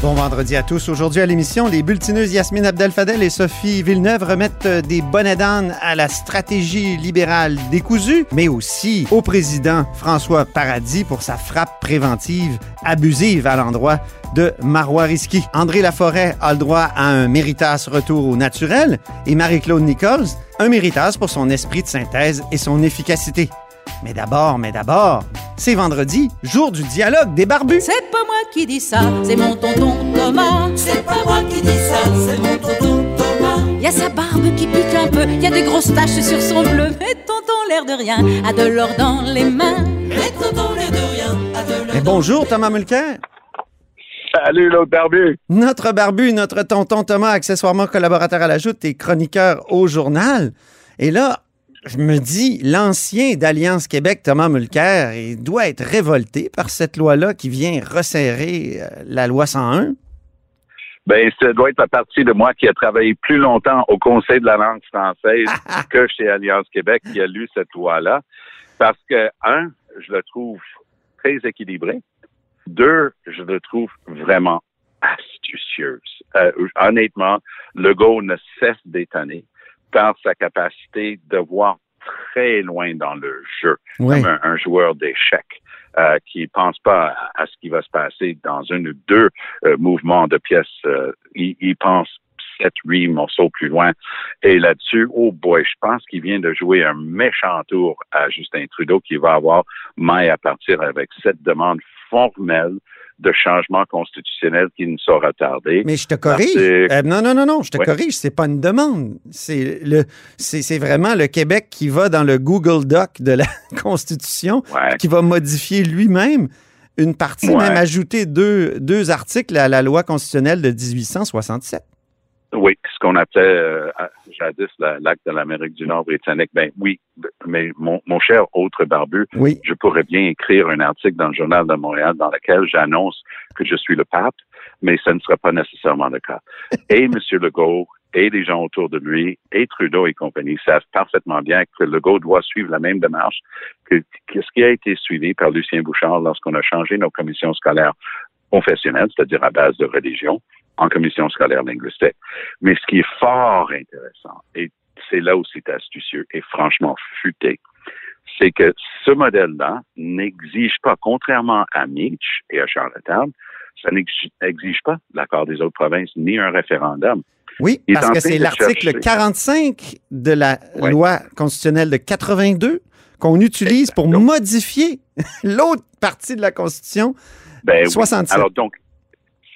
Bon vendredi à tous. Aujourd'hui à l'émission, les bulletineuses Yasmine Abdel-Fadel et Sophie Villeneuve remettent euh, des bonnets d'âne à la stratégie libérale décousue, mais aussi au président François Paradis pour sa frappe préventive abusive à l'endroit de Marois Risky. André Laforêt a le droit à un méritas retour au naturel et Marie-Claude Nichols un méritas pour son esprit de synthèse et son efficacité. Mais d'abord, mais d'abord, c'est vendredi, jour du dialogue des barbus. C'est pas moi qui dis ça, c'est mon tonton Thomas. C'est pas moi qui dis ça, c'est mon tonton Thomas. Y a sa barbe qui pique un peu, y a des grosses taches sur son bleu. Mais tonton, l'air de rien, a de l'or dans les mains. Mais tonton, l'air de rien, a de l'or Mais bonjour Thomas Mulcair. Salut l'autre barbu. Notre barbu, notre tonton Thomas, accessoirement collaborateur à la Joute et chroniqueur au journal. Et là, je me dis, l'ancien d'Alliance Québec, Thomas Mulcair, il doit être révolté par cette loi-là qui vient resserrer euh, la loi 101. Ben, ça doit être la partie de moi qui a travaillé plus longtemps au Conseil de la langue française que chez Alliance Québec qui a lu cette loi-là. Parce que, un, je le trouve très équilibré. Deux, je le trouve vraiment astucieuse. Euh, honnêtement, Legault ne cesse d'étonner par sa capacité de voir très loin dans le jeu, Oui. comme un, un joueur d'échecs euh, qui pense pas à, à ce qui va se passer dans un ou deux euh, mouvements de pièces. euh, il, il pense sept, huit morceaux plus loin. Et là-dessus, oh boy, je pense qu'il vient de jouer un méchant tour à Justin Trudeau qui va avoir maille à partir avec cette demande formelle de changement constitutionnel qui ne saura tarder. Mais je te corrige. Euh, non, non, non, non, je te Ouais. corrige. C'est pas une demande. C'est le, c'est c'est vraiment le Québec qui va dans le Google Doc de la Constitution, Ouais. qui va modifier lui-même une partie, Ouais. même ajouter deux, deux articles à la loi constitutionnelle de 1867. Oui, ce qu'on appelait euh, jadis la- l'acte de l'Amérique du Nord britannique. Ben oui, mais mon, mon cher autre barbu, Oui. je pourrais bien écrire un article dans le Journal de Montréal dans lequel j'annonce que je suis le pape, mais ce ne sera pas nécessairement le cas. Et M. Legault et les gens autour de lui et Trudeau et compagnie savent parfaitement bien que Legault doit suivre la même démarche que, que ce qui a été suivi par Lucien Bouchard lorsqu'on a changé nos commissions scolaires confessionnelles, c'est-à-dire à base de religion, en commission scolaire linguistique. Mais ce qui est fort intéressant, et c'est là où c'est astucieux et franchement futé, c'est que ce modèle-là n'exige pas, contrairement à Mitch et à Charlottetown, ça n'exige pas l'accord des autres provinces ni un référendum. Oui, parce que c'est l'article chercher. 45 de la Ouais. loi constitutionnelle de 82 qu'on utilise pour modifier l'autre partie de la Constitution, Ben oui. 67. Alors donc,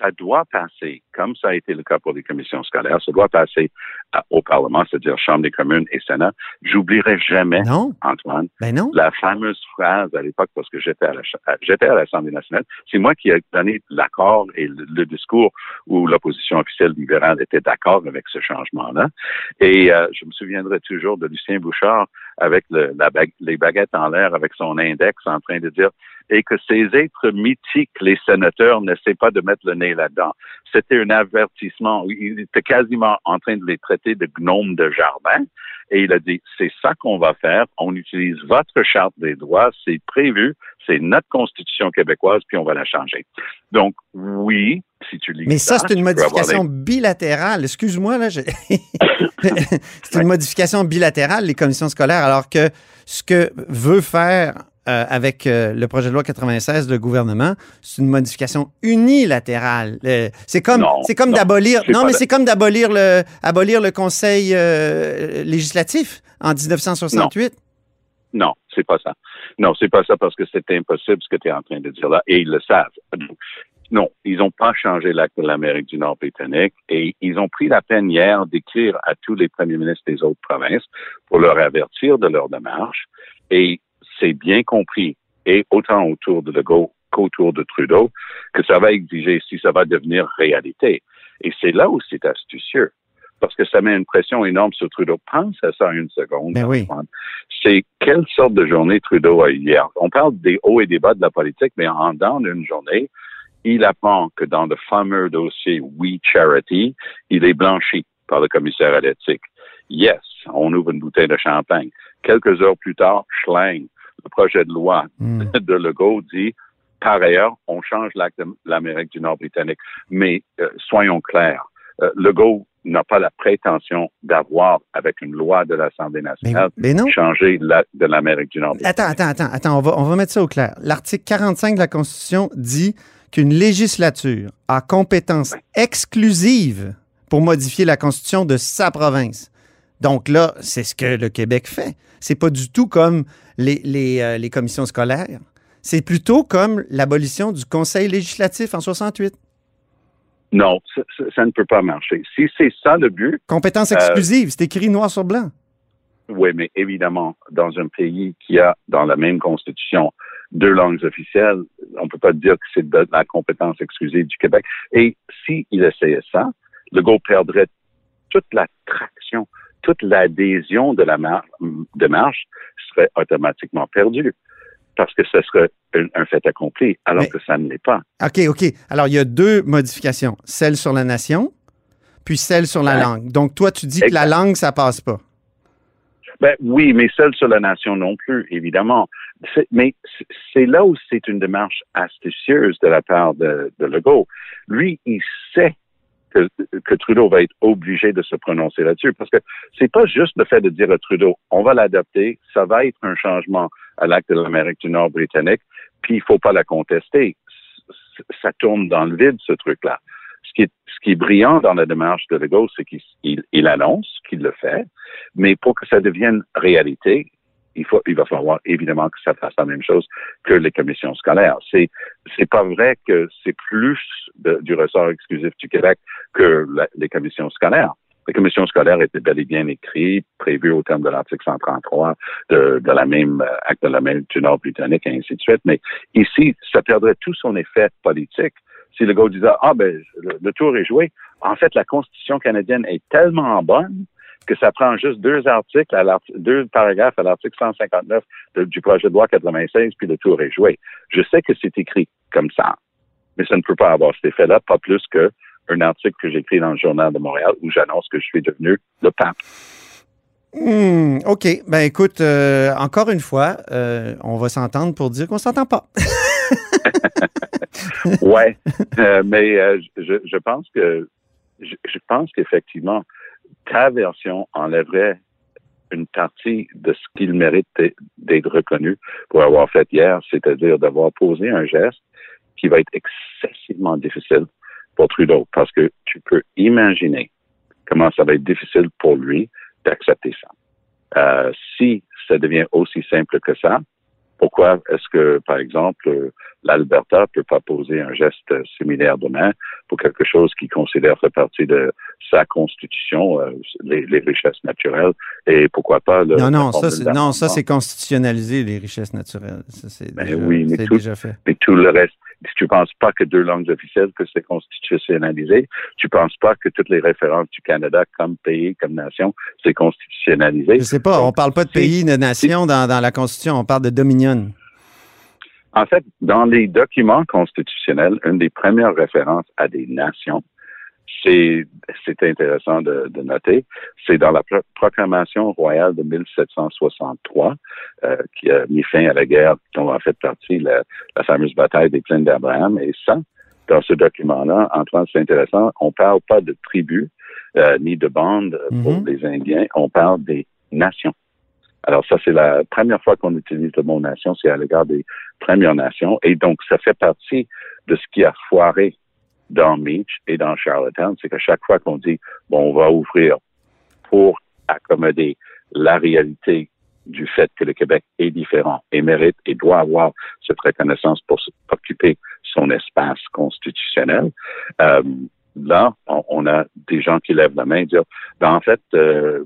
ça doit passer, comme ça a été le cas pour les commissions scolaires, ça doit passer à- au Parlement, c'est-à-dire Chambre des communes et Sénat. J'oublierai jamais, non, Antoine, ben non. la fameuse phrase à l'époque, parce que j'étais à la l'Assemblée nationale, c'est moi qui ai donné l'accord et le, le discours où l'opposition officielle libérale était d'accord avec ce changement-là. Et euh, je me souviendrai toujours de Lucien Bouchard avec le- la bague- les baguettes en l'air, avec son index, en train de dire et que ces êtres mythiques, les sénateurs, n'essaient pas de mettre le nez là-dedans. C'était un avertissement. Il était quasiment en train de les traiter de gnomes de jardin. Et il a dit, c'est ça qu'on va faire. On utilise votre charte des droits. C'est prévu. C'est notre constitution québécoise, puis on va la changer. Donc, oui, si tu lis Mais ça, c'est une modification bilatérale. Excuse-moi, là. je- c'est une modification bilatérale, les commissions scolaires, alors que ce que veut faire euh, avec euh, le projet de loi 96 le gouvernement, c'est une modification unilatérale. Euh, c'est comme, Non, c'est comme non, d'abolir. Non, mais c'est comme d'abolir le, abolir le Conseil législatif en 1968. Non, c'est pas ça. Non, c'est pas ça parce que c'est impossible ce que tu es en train de dire là et ils le savent. Non, ils n'ont pas changé l'acte de l'Amérique du Nord britannique et ils ont pris la peine hier d'écrire à tous les premiers ministres des autres provinces pour leur avertir de leur démarche et c'est bien compris et autant autour de Legault qu'autour de Trudeau que ça va exiger si ça va devenir réalité. Et c'est là où c'est astucieux parce que ça met une pression énorme sur Trudeau. Pense à ça une seconde. Ben oui. C'est quelle sorte de journée Trudeau a eu hier? On parle des hauts et des bas de la politique, mais en dans d'une journée, il apprend que dans le fameux dossier We Charity, il est blanchi par le commissaire à l'éthique. Yes, on ouvre une bouteille de champagne. Quelques heures plus tard, schling, le projet de loi Hmm. de Legault dit, par ailleurs, on change l'acte de l'Amérique du Nord britannique. Mais euh, soyons clairs, euh, Legault n'a pas la prétention d'avoir, avec une loi de l'Assemblée nationale, mais changé l'acte de l'Amérique du Nord. Attends, attends, attends, attends, on va, on va mettre ça au clair. L'article 45 de la Constitution dit qu'une législature a compétence exclusive pour modifier la Constitution de sa province. Donc là, c'est ce que le Québec fait. C'est pas du tout comme les, les, euh, les commissions scolaires. C'est plutôt comme l'abolition du Conseil législatif en 68. Non, ça, ça- ça ne peut pas marcher. Si c'est ça le but, Compétence Euh, exclusive, c'est écrit noir sur blanc. Oui, mais évidemment, dans un pays qui a dans la même constitution deux langues officielles, on peut pas dire que c'est de la compétence exclusive du Québec. Et s'il essayait ça, Legault perdrait toute la traction, toute l'adhésion de la mar- démarche serait automatiquement perdue parce que ce serait un, fait accompli, alors Mais- que ça ne l'est pas. OK, OK. Alors, il y a deux modifications. Celle sur la nation, puis celle sur la Ouais. langue. Donc, toi, tu dis que la langue, ça passe pas. Ben oui, mais celle sur la nation non plus, évidemment. Mais c'est- là où c'est une démarche astucieuse de la part de, Legault. Lui, il sait que, Trudeau va être obligé de se prononcer là-dessus, parce que c'est pas juste le fait de dire à Trudeau, on va l'adopter, ça va être un changement à l'acte de l'Amérique du Nord britannique, puis il faut pas la contester. Ça tourne dans le vide, ce truc-là. Ce qui, est, ce qui est brillant dans la démarche de Legault, c'est qu'il il- il annonce qu'il le fait, mais pour que ça devienne réalité, il, faut, il va falloir évidemment que ça fasse la même chose que les commissions scolaires. C'est c'est pas vrai que c'est plus du ressort exclusif du Québec que les commissions scolaires. Les commissions scolaires étaient bel et bien écrites, prévues au terme de l'article 133 de, de la même euh, acte de la même du Nord britannique et ainsi de suite. Mais ici, ça perdrait tout son effet politique si le gars disait ah ben le tour est joué. En fait, la Constitution canadienne est tellement bonne que ça prend juste deux articles, à deux paragraphes à l'article 159 de- du projet de loi 96, puis le tour est joué. Je sais que c'est écrit comme ça, mais ça ne peut pas avoir cet effet-là, pas plus que un article que j'écris dans le Journal de Montréal où j'annonce que je suis devenu le pape. Hmm, OK. Ben écoute, euh, encore une fois, euh, on va s'entendre pour dire qu'on s'entend pas. Ouais, Euh, mais euh, je, je pense que je, je pense qu'effectivement, ta version enlèverait une partie de ce qu'il mérite d'être- reconnu pour avoir fait hier, c'est-à-dire d'avoir posé un geste qui va être excessivement difficile pour Trudeau, parce que tu peux imaginer comment ça va être difficile pour lui d'accepter ça. Euh, si ça devient aussi simple que ça, pourquoi est-ce que, par exemple, euh, l'Alberta peut pas poser un geste similaire demain pour quelque chose qui considère faire partie de sa constitution, euh, les, les richesses naturelles, et pourquoi pas le, non, non, ça, c'est, non, ça, c'est constitutionnaliser les richesses naturelles. Ça, c'est Ben déjà, oui, mais c'est tout- déjà fait. Mais tout le reste, tu penses pas que deux langues officielles, que c'est constitutionnalisé, tu penses pas que toutes les références du Canada comme pays, comme nation, c'est constitutionnalisé. Je sais pas, on parle pas de pays, de nation dans, dans la Constitution, on parle de dominion. En fait, dans les documents constitutionnels, une des premières références à des nations, c'est intéressant de, de noter, c'est dans la pro- proclamation royale de 1763 euh, qui a mis fin à la guerre dont a fait partie la, la fameuse bataille des plaines d'Abraham. Et ça, dans ce document-là, Antoine, c'est intéressant, on parle pas de tribus euh, ni de bandes euh, pour Mhm. les Indiens, on parle des nations. Alors ça, c'est la première fois qu'on utilise le mot nation, c'est à l'égard des Premières Nations. Et donc, ça fait partie de ce qui a foiré dans Meach et dans Charlottetown, c'est que chaque fois qu'on dit, bon, on va ouvrir pour accommoder la réalité du fait que le Québec est différent et mérite et doit avoir cette reconnaissance pour occuper son espace constitutionnel, euh, là, on, on a des gens qui lèvent la main et disent, ben, en fait, euh,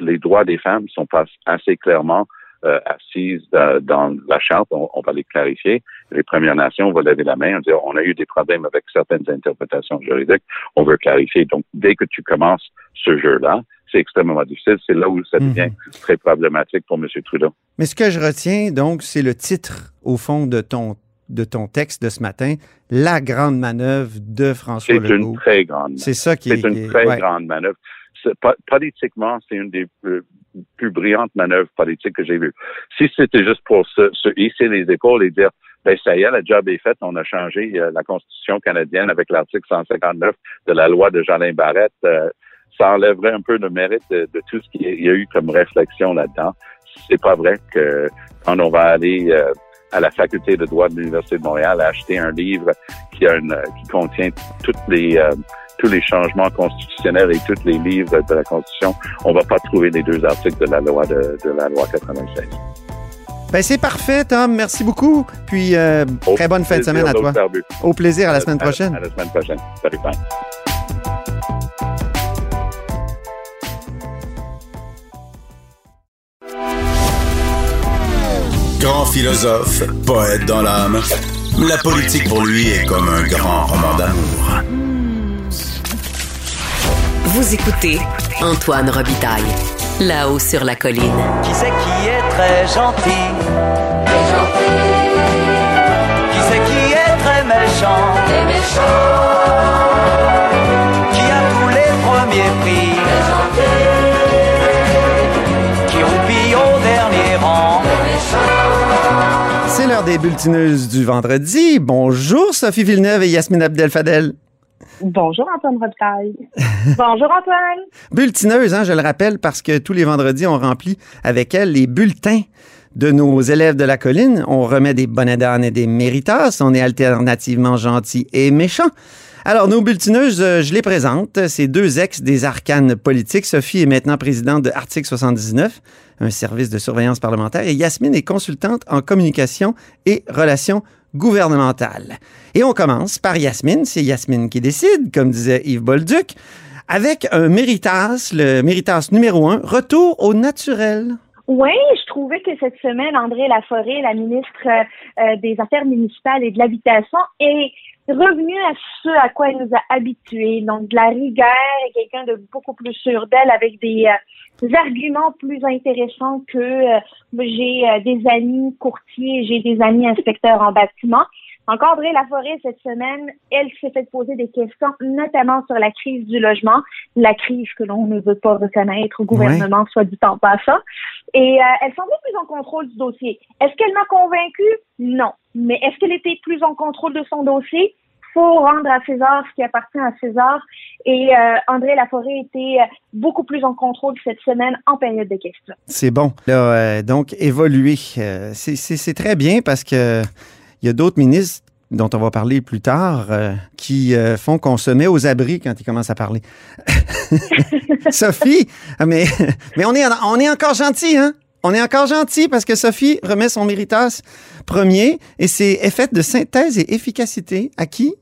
les droits des femmes sont pas assez clairement euh, assises dans, dans la charte, on, on, va les clarifier. Les Premières Nations vont lever la main, on dit on a eu des problèmes avec certaines interprétations juridiques, on veut clarifier. Donc, dès que tu commences ce jeu-là, c'est extrêmement difficile. C'est là où ça devient mm-hmm. très problématique pour M. Trudeau. Mais ce que je retiens, donc, c'est le titre, au fond, de ton de ton texte de ce matin, la grande manœuvre de François Legault. C'est une très grande manœuvre. C'est ça qui est... C'est une très grande manœuvre. Politiquement, c'est une des plus, brillantes manœuvres politiques que j'ai vues. Si c'était juste pour se, se, hisser les épaules et dire, ben ça y est, le job est fait, on a changé euh, la Constitution canadienne avec l'article 159 de la loi de Jean Barrette, euh, ça enlèverait un peu le mérite de, tout ce qu'il y a eu comme réflexion là-dedans. C'est pas vrai que quand on va aller euh, à la faculté de droit de l'Université de Montréal acheter un livre qui, contient toutes les, tous les changements constitutionnels et tous les livres de la Constitution, on va pas trouver les deux articles de la loi de, de la loi 96. Ben c'est parfait, Tom. Merci beaucoup. Puis euh, très bonne fin de semaine à toi. Au plaisir. À la semaine prochaine. À, la semaine prochaine. Salut, bye. Grand philosophe, poète dans l'âme, la politique pour lui est comme un grand roman d'amour. Vous écoutez Antoine Robitaille, là-haut sur la colline. Qui c'est qui est très gentil? Très gentil. Qui c'est qui est très méchant? Très méchant. Qui a tous les premiers prix? Très gentil. Qui roupille au dernier rang? C'est l'heure des bulletineuses du vendredi. Bonjour Sophie Villeneuve et Yasmine Abdel-Fadel. Bonjour Antoine Robitaille. Bonjour Antoine. Bulletineuse, hein, je le rappelle, parce que tous les vendredis, on remplit avec elle les bulletins de nos élèves de la colline. On remet des d'âne et des méritas. On est alternativement gentils et méchants. Alors, nos bulletineuses, euh, je les présente. C'est deux ex des arcanes politiques. Sophie est maintenant présidente de Article 79, un service de surveillance parlementaire, et Yasmine est consultante en communication et relations gouvernementales. Et on commence par Yasmine. C'est Yasmine qui décide, comme disait Yves Bolduc, avec un méritas, le méritas numéro un, retour au naturel. Oui, je trouvais que cette semaine, André Laforêt, la ministre euh, des Affaires municipales et de l'Habitation, est revenu à ce à quoi elle nous a habitués, donc de la rigueur et quelqu'un de beaucoup plus sûr d'elle avec des, euh, arguments plus intéressants que euh, j'ai euh, des amis courtiers, j'ai des amis inspecteurs en bâtiment. Donc, André Laforêt, cette semaine, elle s'est fait poser des questions, notamment sur la crise du logement, la crise que l'on ne veut pas reconnaître au gouvernement, soit du temps passant. Et elle semblait plus en contrôle du dossier. Est-ce qu'elle m'a convaincue? Non. Mais est-ce qu'elle était plus en contrôle de son dossier? faut rendre à César ce qui appartient à César. Et euh, André Laforêt était euh, beaucoup plus en contrôle cette semaine en période de questions. C'est bon. Euh, donc, évoluer, c'est très bien parce que il y a d'autres ministres dont on va parler plus tard, qui font qu'on se met aux abris quand ils commencent à parler. Sophie, mais, mais on, est, on est encore gentil, hein? On est encore gentil parce que Sophie remet son méritas premier et c'est effet de synthèse et efficacité à qui?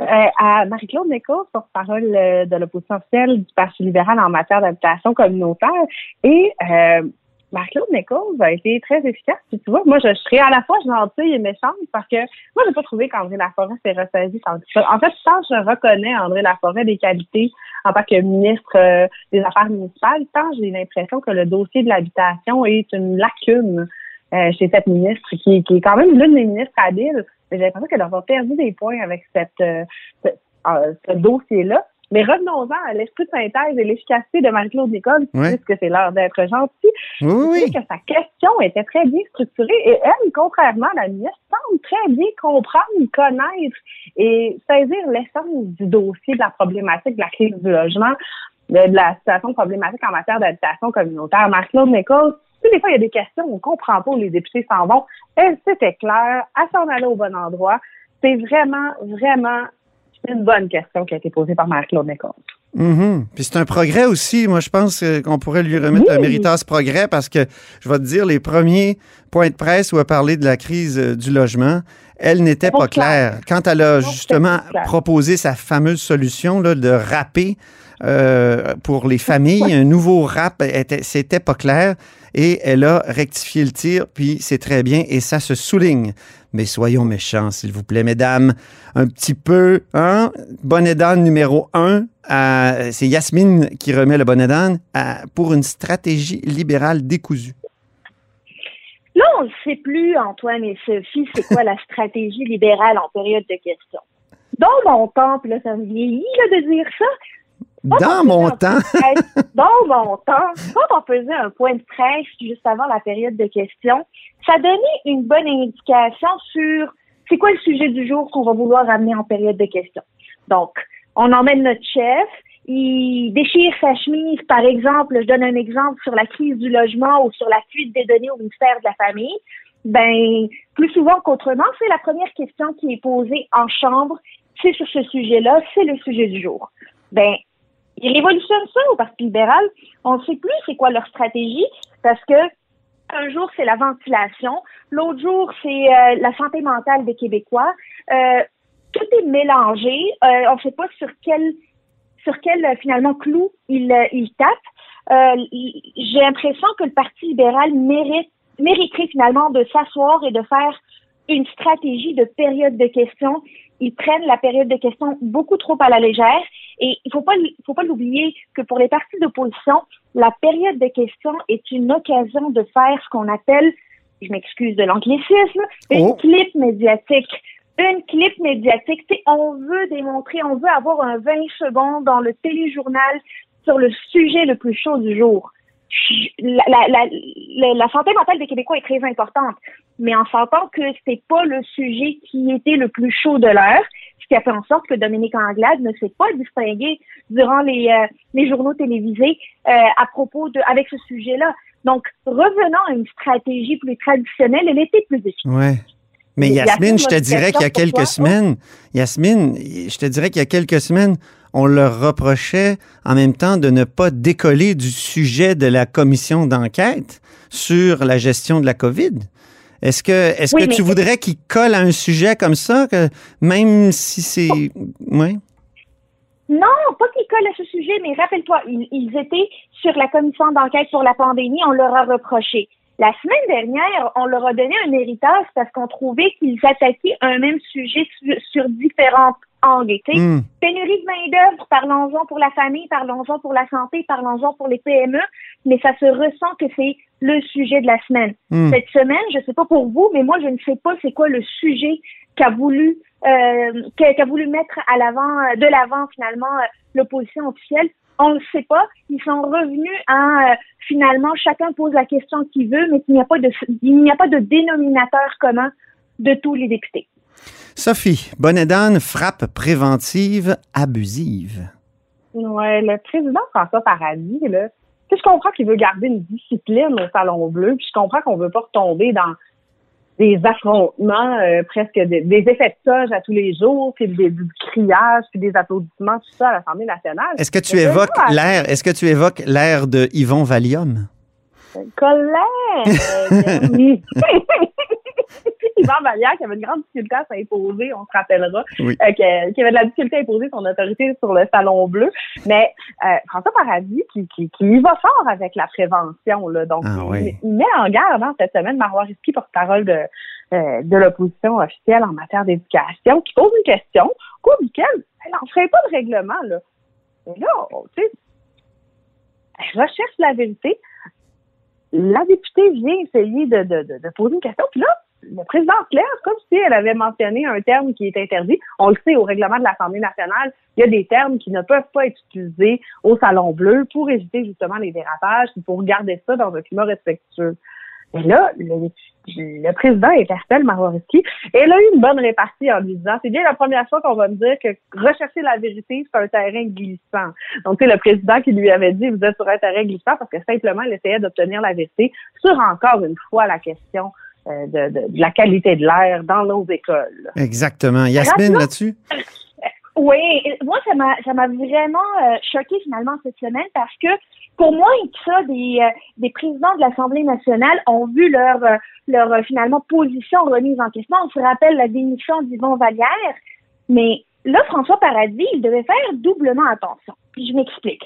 Euh, à Marie-Claude Nichols, porte-parole euh, de l'opposition officielle du Parti libéral en matière d'habitation communautaire. Et euh, Marie-Claude Nichols a été très efficace. tu vois, moi, je, serais à la fois gentille et méchante parce que moi, j'ai pas trouvé qu'André Laforêt s'est ressaisi. En fait, tant je reconnais André Laforêt des qualités en tant que ministre des Affaires municipales, tant j'ai l'impression que le dossier de l'habitation est une lacune chez cette ministre qui, est quand même l'une des ministres habiles j'ai l'impression qu'elle aura perdu des points avec cette, euh, euh, ce, dossier-là. Mais revenons-en à l'esprit de synthèse et l'efficacité de Marie-Claude Nicole, puisque c'est l'heure d'être gentil. Oui, oui. que sa question était très bien structurée et elle, contrairement à la ministre, semble très bien comprendre, connaître et saisir l'essence du dossier de la problématique de la crise du logement, de, la situation problématique en matière d'habitation communautaire. Marie-Claude Nicole des fois, il y a des questions, on comprend pas où les députés s'en vont. Elle, c'était clair, elle s'en allait au bon endroit. C'est vraiment, vraiment une bonne question qui a été posée par Marc-Claude mm-hmm. Puis c'est un progrès aussi. Moi, je pense euh, qu'on pourrait lui remettre un méritas progrès parce que, je vais te dire, les premiers points de presse où elle parlé de la crise euh, du logement, elle n'était pas claire. Quand elle a justement proposé sa fameuse solution là, de rapper euh, pour les familles, un nouveau rap, c'était pas clair. et elle a rectifié le tir, puis c'est très bien et ça se souligne. Mais soyons méchants, s'il vous plaît, mesdames, un petit peu, hein? Bonnet d'âne numéro un, c'est Yasmine qui remet le bonnet d'âne pour une stratégie libérale décousue. Là, on ne sait plus, Antoine et Sophie, c'est quoi la stratégie libérale en période de questions. Dans mon là, ça me vieillit de dire ça. Quand Dans on mon temps, presse- dans mon temps, quand on faisait un point de presse juste avant la période de questions, ça donnait une bonne indication sur c'est quoi le sujet du jour qu'on va vouloir amener en période de questions. Donc, on emmène notre chef, il déchire sa chemise, par exemple, je donne un exemple sur la crise du logement ou sur la fuite des données au ministère de la Famille. Ben, plus souvent qu'autrement, c'est la première question qui est posée en chambre. C'est sur ce sujet-là, c'est le sujet du jour. Ben, ils révolutionnent ça au Parti libéral. On ne sait plus c'est quoi leur stratégie parce que un jour, c'est la ventilation. L'autre jour, c'est euh, la santé mentale des Québécois. Euh, tout est mélangé. Euh, on ne sait pas sur quel sur quel euh, finalement clou il, euh, il tape. Euh, J'ai l'impression que le Parti libéral mérite mériterait finalement de s'asseoir et de faire une stratégie de période de questions. Ils prennent la période de questions beaucoup trop à la légère et il faut pas faut pas l'oublier que pour les partis d'opposition, la période de questions est une occasion de faire ce qu'on appelle, je m'excuse de l'anglicisme, une Oh. clip médiatique. Une clip médiatique, on veut démontrer, on veut avoir un 20 secondes dans le téléjournal sur le sujet le plus chaud du jour. La, la, la, la, la santé mentale des Québécois est très importante, mais en sentant que c'est pas le sujet qui était le plus chaud de l'heure, ce qui a fait en sorte que Dominique Anglade ne s'est pas distingué durant les, euh, les journaux télévisés euh, à propos de avec ce sujet-là. Donc, revenons à une stratégie plus traditionnelle, elle était plus efficace. Ouais. Mais Et Yasmine, je te dirais qu'il y a quelques toi. semaines, Yasmine, je te dirais qu'il y a quelques semaines, on leur reprochait en même temps de ne pas décoller du sujet de la commission d'enquête sur la gestion de la COVID. Est-ce que, est-ce Oui, que tu voudrais qu'ils collent à un sujet comme ça, que même si c'est. Oui. Non, pas qu'ils collent à ce sujet, mais rappelle-toi, ils, ils étaient sur la commission d'enquête sur la pandémie, on leur a reproché. La semaine dernière, on leur a donné un héritage parce qu'on trouvait qu'ils attaquaient un même sujet sur, sur différents angles. Hmm. Pénurie de main-d'œuvre, parlons-en pour la famille, parlons-en pour la santé, parlons-en pour les PME, mais ça se ressent que c'est le sujet de la semaine. Hmm. Cette semaine, je sais pas pour vous, mais moi, je ne sais pas c'est quoi le sujet qu'a voulu euh, voulu mettre à l'avant, euh, de l'avant finalement euh, l'opposition officielle. On ne sait pas. Ils sont revenus à euh, finalement chacun pose la question qu'il veut, mais qu'il n'y a pas de il n'y a pas de dénominateur commun de tous les députés. Sophie, bonnet d'âne, frappe préventive abusive. Ouais, le président François Paradis, là, je comprends qu'il veut garder une discipline au Salon Bleu, puis je comprends qu'on veut pas retomber dans des affrontements, euh, presque des, des effets de toge à tous les jours, puis des, du criage, puis des applaudissements, tout ça à l'Assemblée nationale. Est-ce que tu évoques vraiment, l'ère, est-ce que tu évoques l'ère de Yvon Valium? Colère! Yvan Vallière qui avait une grande difficulté à s'imposer, on se rappellera, Oui. euh, qui avait de la difficulté à imposer son autorité sur le Salon Bleu. Mais euh, François Paradis, qui, qui, qui y va fort avec la prévention, là, donc Ah il, oui. il met en garde hein, cette semaine Marois Risky, porte-parole de, euh, de l'opposition officielle en matière d'éducation, qui pose une question au cours duquel elle n'en ferait pas de règlement. Là. Et là, tu sais, elle recherche la vérité la députée vient essayer de, de, de, de poser une question, puis là, le président Claire, comme si elle avait mentionné un terme qui est interdit. On le sait, au règlement de l'Assemblée nationale, il y a des termes qui ne peuvent pas être utilisés au Salon Bleu pour éviter justement les dérapages, puis pour garder ça dans un climat respectueux. Et là, le, président Estelle Maroreski, elle a eu une bonne répartie en lui disant, c'est bien la première fois qu'on va me dire que rechercher la vérité, c'est un terrain glissant. Donc, c'est le président qui lui avait dit, vous êtes sur un terrain glissant parce que simplement, elle essayait d'obtenir la vérité sur encore une fois la question de, de- de la qualité de l'air dans nos écoles. Exactement. Yasmine, là-dessus? Oui, moi ça m'a ça m'a vraiment euh, choqué finalement cette semaine parce que pour moi ça des euh, des présidents de l'Assemblée nationale ont vu leur euh, leur euh, finalement position remise en question. On se rappelle la démission d'Yvon Vallière, mais là François Paradis il devait faire doublement attention. Puis je m'explique.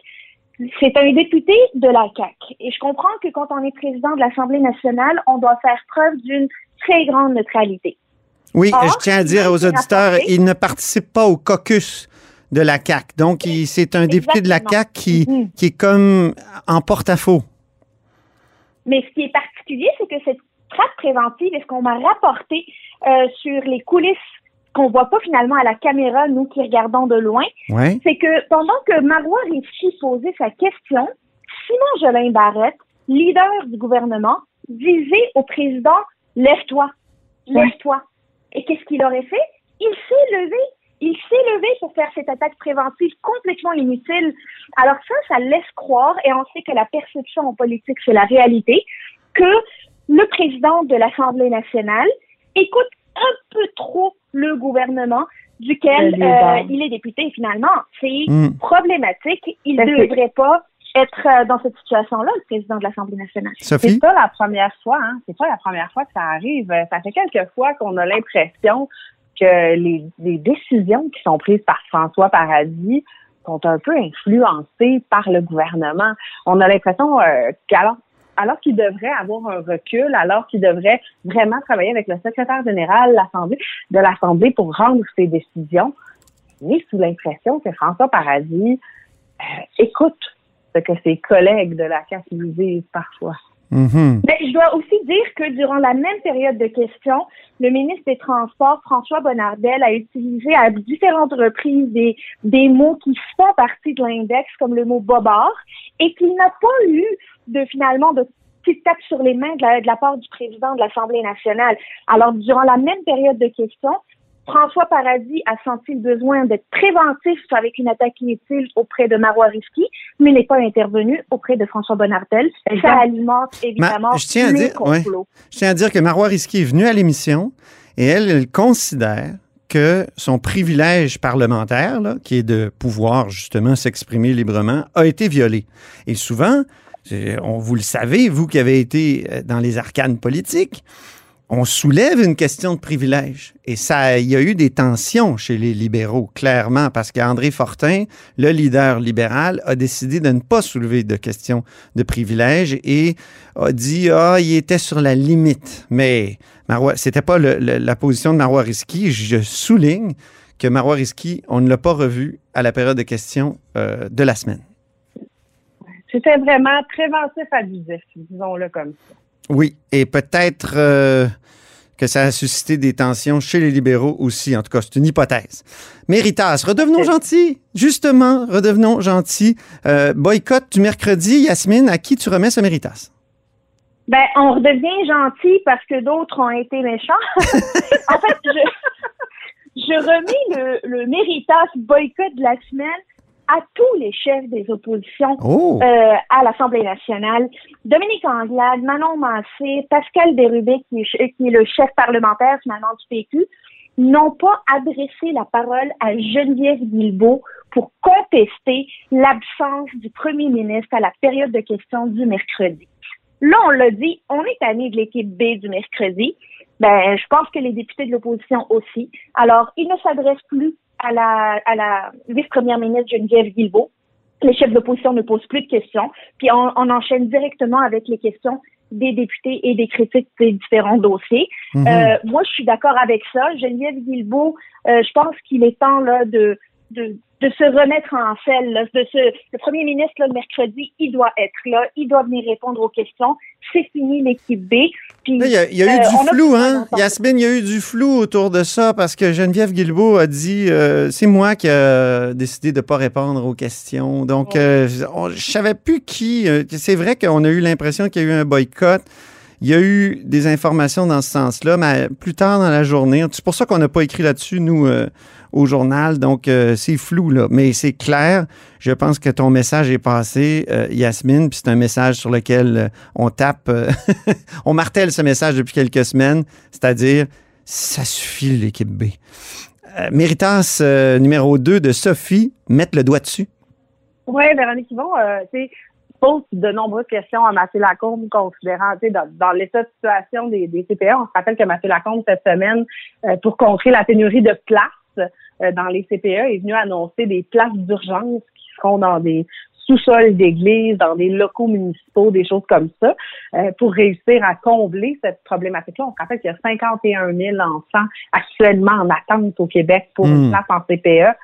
C'est un député de la CAC. Et je comprends que quand on est président de l'Assemblée nationale, on doit faire preuve d'une très grande neutralité. Oui, Or, je tiens à dire aux auditeurs, il ne participe pas au caucus de la CAC. Donc, c'est un député de la. CAC qui, Mhm. qui est comme en porte-à-faux. Mais ce qui est particulier, c'est que cette trappe préventive, est ce qu'on m'a rapporté euh, sur les coulisses qu'on voit pas finalement à la caméra, nous qui regardons de loin, Ouais. c'est que pendant que Marois Risky posait sa question, Simon Jolin Barrette, leader du gouvernement, disait au président Lève-toi, lève-toi. Et qu'est-ce qu'il aurait fait? Il s'est levé. Il s'est levé pour faire cette attaque préventive complètement inutile. Alors ça, ça laisse croire, et on sait que la perception en politique, c'est la réalité, que le président de l'Assemblée nationale écoute un peu trop le gouvernement duquel euh, il est député finalement. C'est Mm. problématique. Il ne devrait pas être euh, dans cette situation-là, le président de l'Assemblée nationale. C'est pas la première fois, hein. C'est pas la première fois que ça arrive. Euh, Ça fait quelques fois qu'on a l'impression que les, les décisions qui sont prises par François Paradis sont un peu influencées par le gouvernement. On a l'impression euh, qu'alors alors qu'il devrait avoir un recul, alors qu'il devrait vraiment travailler avec le secrétaire général de l'Assemblée, pour rendre ses décisions, on est sous l'impression que François Paradis euh, écoute ce que ses collègues de la CAQ lui disent parfois. Mhm. Mais je dois aussi dire que durant la même période de questions, le ministre des Transports, François Bonnardel, a utilisé à différentes reprises des, des mots qui font partie de l'index, comme le mot bobard, et qu'il n'a pas eu de finalement de petite tape sur les mains de la, de la part du président de l'Assemblée nationale. Alors, durant la même période de questions, François Paradis a senti le besoin d'être préventif avec une attaque inutile auprès de Marois Risky, mais n'est pas intervenu auprès de François Bonnardel. Ça alimente évidemment je tiens à dire- ouais. Je tiens à dire que Marois Risky est venue à l'émission et elle, elle considère que son privilège parlementaire, là, qui est de pouvoir justement s'exprimer librement, a été violé. Et souvent, on, vous le savez, vous qui avez été euh, dans les arcanes politiques, on soulève une question de privilège. Et ça, il y a eu des tensions chez les libéraux, clairement, parce qu'André Fortin, le leader libéral, a décidé de ne pas soulever de questions de privilège et a dit ah il était sur la limite. Mais Marois, c'était pas la position de Marois Risky. Je souligne que Marois Risky, on ne l'a pas revu à la période de questions euh, de la semaine. C'était vraiment préventif abusif, disons-le comme ça. Oui, et peut-être euh, que ça a suscité des tensions chez les libéraux aussi. En tout cas, c'est une hypothèse. Méritas, redevenons gentils. Justement, redevenons gentils. Euh, boycott du mercredi, Yasmine, à qui tu remets ce Méritas? Ben, on redevient gentil parce que d'autres ont été méchants. en fait, je, je remets le, le Méritas boycott de la semaine à tous les chefs des oppositions Oh! euh, à l'Assemblée nationale. Dominique Anglade, Manon Massé, Pascal Bérubé, qui est, ch- qui est le chef parlementaire finalement du PQ, n'ont pas adressé la parole à Geneviève Guilbeault pour contester l'absence du premier ministre à la période de questions du mercredi. Là, on l'a dit, on est tanné de l'équipe B du mercredi. Ben, je pense que les députés de l'opposition aussi. Alors, ils ne s'adressent plus à la, à la vice-première ministre Geneviève Guilbeault. Les chefs d'opposition ne posent plus de questions. Puis on, on enchaîne directement avec les questions des députés et des critiques des différents dossiers. Mhm. Euh, moi, je suis d'accord avec ça. Geneviève Guilbeault, euh, je pense qu'il est temps là de, de, de se remettre en selle. là, de se, le premier ministre, là, le mercredi, il doit être là. Il doit venir répondre aux questions. C'est fini l'équipe B. Puis, Là, Il y a, il y a eu euh, du a flou, hein? Yasmine, il y a eu du flou autour de ça parce que Geneviève Guilbeault a dit euh, c'est moi qui ai décidé de ne pas répondre aux questions. Donc, euh, on- je savais plus qui. euh, c'est vrai qu'on a eu l'impression qu'il y a eu un boycott. Il y a eu des informations dans ce sens-là, mais plus tard dans la journée. C'est pour ça qu'on n'a pas écrit là-dessus, nous, euh, au journal. Donc, euh, c'est flou, là. Mais c'est clair. Je pense que ton message est passé, euh, Yasmine, puis c'est un message sur lequel euh, on tape, euh, on martèle ce message depuis quelques semaines, c'est-à-dire, ça suffit, l'équipe B. Euh, Méritas numéro 2 de Sophie, mettre le doigt dessus. Oui, Véronique Yvon, sais, pose de nombreuses questions à Mathieu Lacombe, considérant, tu sais, dans, dans l'état de situation des, des CPA. On se rappelle que Mathieu Lacombe, cette semaine, euh, pour contrer la pénurie de places euh, dans les CPA, est venu annoncer des places d'urgence qui seront dans des sous-sols d'églises, dans des locaux municipaux, des choses comme ça, euh, pour réussir à combler cette problématique-là. On se rappelle qu'il y a 51 000 enfants actuellement en attente au Québec pour une Mm. place en CPE.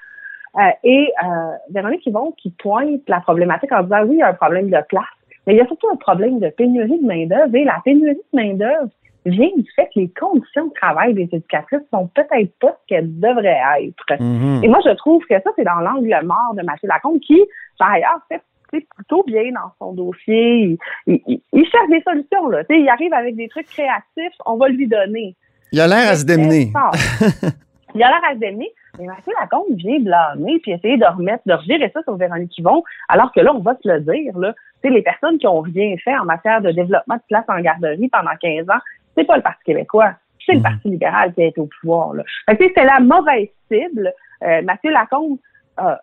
Euh, et euh, Véronique Yvon qui pointe la problématique en disant oui, il y a un problème de place, mais il y a surtout un problème de pénurie de main-d'œuvre. Et la pénurie de main-d'œuvre vient du fait que les conditions de travail des éducatrices sont peut-être pas ce qu'elles devraient être. Mhm. Et moi, je trouve que ça, c'est dans l'angle mort de Mathieu Lacombe, qui, par ailleurs, fait plutôt bien dans son dossier. Il, il- il cherche des solutions. Là. Il arrive avec des trucs créatifs, on va lui donner. Il a l'air à se démener. Il a l'air à se démener, mais Mathieu Lacombe vient blâmer puis essayer de remettre, de revirer ça sur Véronique Yvon, alors que là, on va se le dire, là, tu sais, les personnes qui ont rien fait en matière de développement de place en garderie pendant 15 ans, c'est pas le Parti québécois, c'est le Parti libéral qui est au pouvoir. Là. C'est la mauvaise cible. Euh, Mathieu Lacombe, euh,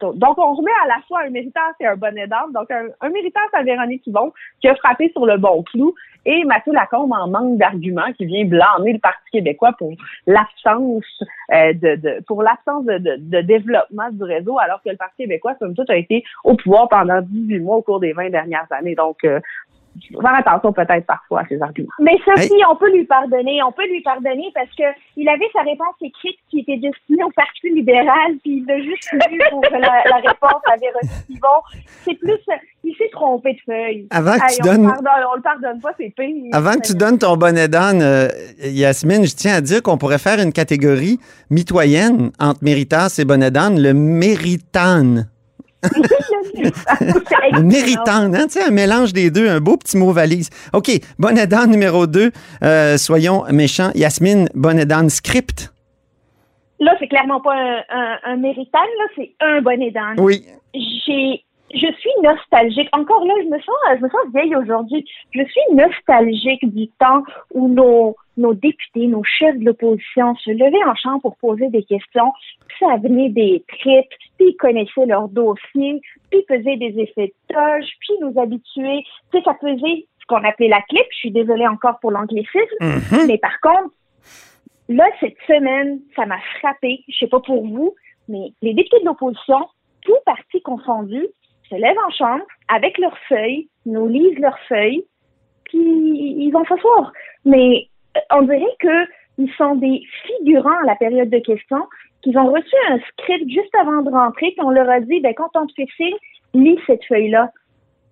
donc, on remet à la fois un méritant et un bonnet d'âme. Donc, un, un à Véronique Yvon, qui a frappé sur le bon clou, et Mathieu Lacombe en manque d'arguments, qui vient blâmer le Parti québécois pour l'absence euh, de, de- pour l'absence de, de- de développement du réseau, alors que le Parti québécois, comme tout, a été au pouvoir pendant 18 mois au cours des 20 dernières années. Donc, euh, faire attention peut-être parfois à ces arguments. Mais Sophie, on peut lui pardonner, on peut lui pardonner parce que il avait sa réponse écrite qui était destinée au Parti libéral, puis il l'a juste lu pour la, la réponse à Véronique Yvon. C'est plus, il s'est trompé de feuille. Avant que Hey, tu on, donnes- le pardonne, on le pardonne pas, c'est pire. Avant que tu donnes ton bonnet d'âne, euh, Yasmine, je tiens à dire qu'on pourrait faire une catégorie mitoyenne entre Méritas et bonnet d'âne, le méritane. Le méritane, hein, un mélange des deux, un beau petit mot valise. OK, bonnet d'âne numéro 2, soyons méchants. Yasmine, bonnet d'âne script. Là, c'est clairement pas un, un, un méritant, là, c'est un bonnet d'âne. Oui. J'ai, je suis nostalgique. Encore là, je me sens, je me sens vieille aujourd'hui. Je suis nostalgique du temps où nos, nos députés, nos chefs de l'opposition se levaient en chambre pour poser des questions. Ça venait des tripes, puis ils connaissaient leur dossier, puis ils faisaient des effets de toge, puis ils nous habituaient. Tu sais, ça faisait ce qu'on appelait la clip. Je suis désolée encore pour l'anglicisme. Mais par contre, là, cette semaine, ça m'a frappé. Je sais pas pour vous, mais les députés de l'opposition, tous partis confondus, se lèvent en chambre avec leurs feuilles, nous lisent leurs feuilles, puis ils vont s'asseoir. Mais euh, on dirait que ils sont des figurants à la période de questions, qu'ils ont reçu un script juste avant de rentrer, puis on leur a dit, ben quand on te fait signe, lis cette feuille-là.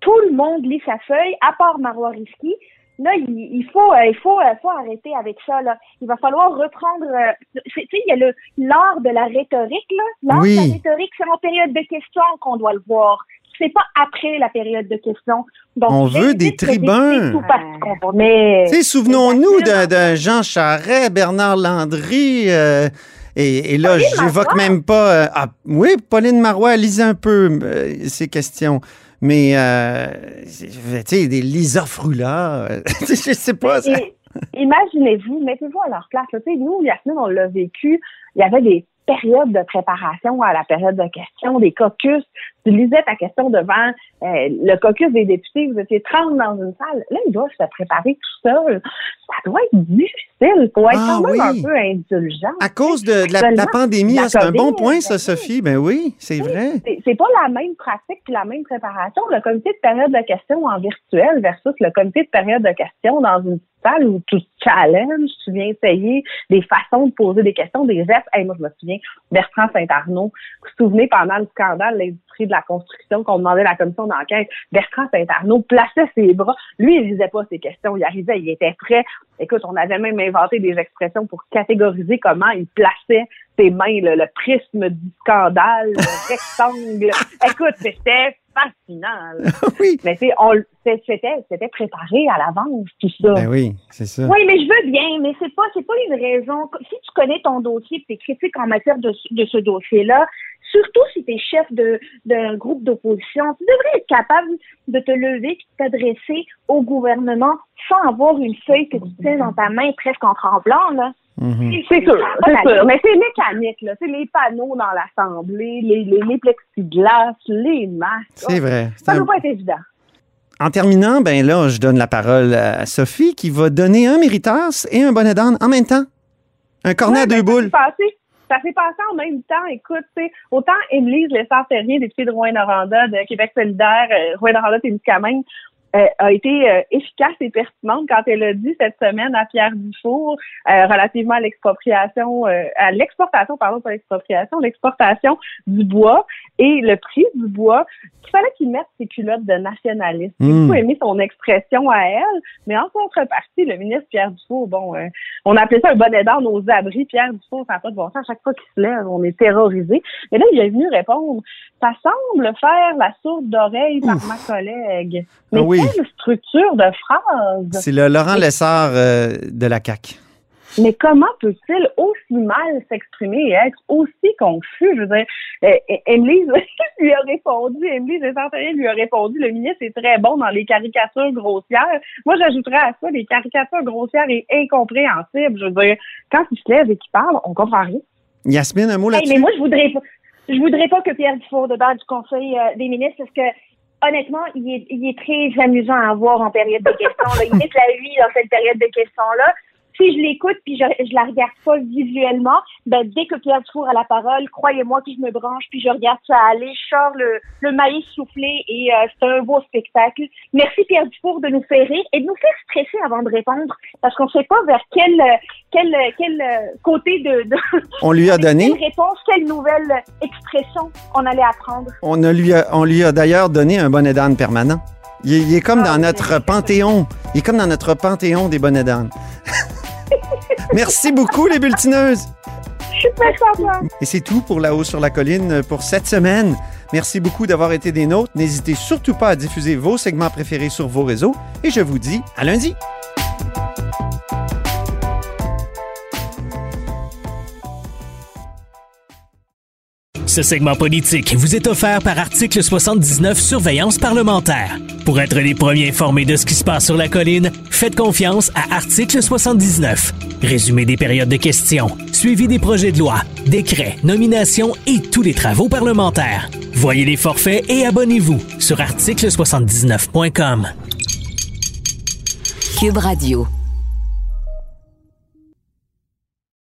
Tout le monde lit sa feuille, à part Marois Risky. Là, il, il faut, euh, il faut, euh, faut arrêter avec ça. Là, il va falloir reprendre. euh, tu sais, il y a le l'art de la rhétorique là. L'art Oui. de la rhétorique, c'est en période de questions qu'on doit le voir. C'est pas après la période de questions. Donc, On veut des tribuns. souvenons-nous de, de Jean Charest, Bernard Landry, euh, et, et là, j'évoque même pas. euh, ah, oui, Pauline Marois, lisez un peu euh, ces questions. Mais, euh, tu sais, des Lisa Frula, je sais pas. ça- imaginez-vous, mettez-vous à leur place. là. Tu sais, nous, Yasmine, on l'a vécu. Il y avait des périodes de préparation à la période de questions, des caucus. Tu lisais ta question devant euh, le caucus des députés, vous étiez 30 dans une salle. Là, ils doivent se préparer tout seuls. Ça doit être difficile. Faut être Ah quand même oui. un peu indulgent. À cause de, de la, pandémie, ah, c'est un bon point, ça, ben Sophie. Ben oui, c'est vrai. C'est- pas la même pratique puis la même préparation. Le comité de période de questions en virtuel versus le comité de période de questions dans une salle où tu te challenges, tu viens essayer des façons de poser des questions, des gestes. Hey, moi, je me souviens, Bertrand Saint-Arnaud, vous vous souvenez, pendant le scandale de l'industrie de la construction qu'on demandait à la commission d'enquête, Bertrand Saint-Arnaud plaçait ses bras. Lui, il lisait pas ses questions. Il arrivait, il était prêt. Écoute, on avait même inventé des expressions pour catégoriser comment il plaçait ses mains, le, le prisme du scandale, le rectangle. Écoute, c'était fascinant. oui. Mais tu sais, on c'était, c'était préparé à l'avance, tout ça. Ben oui, c'est ça. Oui, mais je veux bien, mais c'est pas c'est pas une raison. Si tu connais ton dossier, tu es critique en matière de ce dossier-là, surtout si tu es chef de d'un groupe d'opposition, tu devrais être capable de te lever et de t'adresser au gouvernement sans avoir une feuille que tu tiens dans ta main presque en tremblant, là. Mhm. C'est sûr, c'est sûr. Mais c'est mécanique, là. C'est les panneaux dans l'Assemblée, les, les, les plexiglas, les masques. C'est vrai. C'est Ça ne un- doit pas être évident. En terminant, ben là, je donne la parole à Sophie qui va donner un méritas et un bonnet d'âne en même temps. Un cornet à Ouais, deux ben, boules. ça s'est passé. Ça s'est passé en même temps. Écoute, tu sais, autant Émilie Lessard-Terrien, députée de Rouen-Noranda, de Québec solidaire, euh, Rouen-Noranda-Témiscamingue, euh, a été euh, efficace et pertinente quand elle a dit cette semaine à Pierre Dufour euh, relativement à l'expropriation, à l'exportation, pardon, pas l'expropriation, l'exportation du bois et le prix du bois, qu'il fallait qu'il mette ses culottes de nationaliste. J'ai Mm. beaucoup aimé son expression à elle, mais en contrepartie, le ministre Pierre Dufour, bon, on appelait ça un bonnet d'or nos abris. Pierre Dufour, ça n'a pas de bon sens. À chaque fois qu'il se lève, on est terrorisé. Mais là, il est venu répondre, ça semble faire la sourde d'oreille par ma collègue. Mais Ah oui. Quelle structure de phrase! C'est le Laurent Lessard euh, de la CAQ. Mais comment peut-il aussi mal s'exprimer et être aussi confus? Je veux dire, euh, Emily lui a répondu, Emily Desanterier lui a répondu, le ministre est très bon dans les caricatures grossières. Moi, j'ajouterais à ça les caricatures grossières et incompréhensibles. Je veux dire, quand il se lève et qu'il parle, on comprend rien. Yasmine, un mot Hey, là-dessus? mais moi, je voudrais pas, je voudrais pas que Pierre Dufour débat du Conseil euh, des ministres parce que honnêtement, il est, il est très amusant à voir en période de questions. Là. Il met la vie dans cette période de questions-là. Si je l'écoute puis je, je la regarde pas visuellement, ben dès que Pierre Dufour a la parole, croyez-moi que je me branche puis je regarde ça aller, je sors le, le maïs soufflé et euh, c'est un beau spectacle. Merci Pierre Dufour de nous faire rire et de nous faire stresser avant de répondre parce qu'on sait pas vers quel quel quel euh, côté de, de On lui a donné? quelle réponse, quelle nouvelle expression on allait apprendre. On, a lui a- on lui a d'ailleurs donné un bonnet d'âne permanent. Il est, il est comme Ah, dans notre panthéon. Il est comme dans notre panthéon des bonnets d'âne. Merci beaucoup, les bulletineuses. Je suis contente. Et c'est tout pour La Haut sur la Colline pour cette semaine. Merci beaucoup d'avoir été des nôtres. N'hésitez surtout pas à diffuser vos segments préférés sur vos réseaux. Et je vous dis à lundi. Ce segment politique vous est offert par Article 79 Surveillance parlementaire. Pour être les premiers informés de ce qui se passe sur la colline, faites confiance à Article 79. Résumé des périodes de questions, suivi des projets de loi, décrets, nominations et tous les travaux parlementaires. Voyez les forfaits et abonnez-vous sur article79.com. Cube Radio.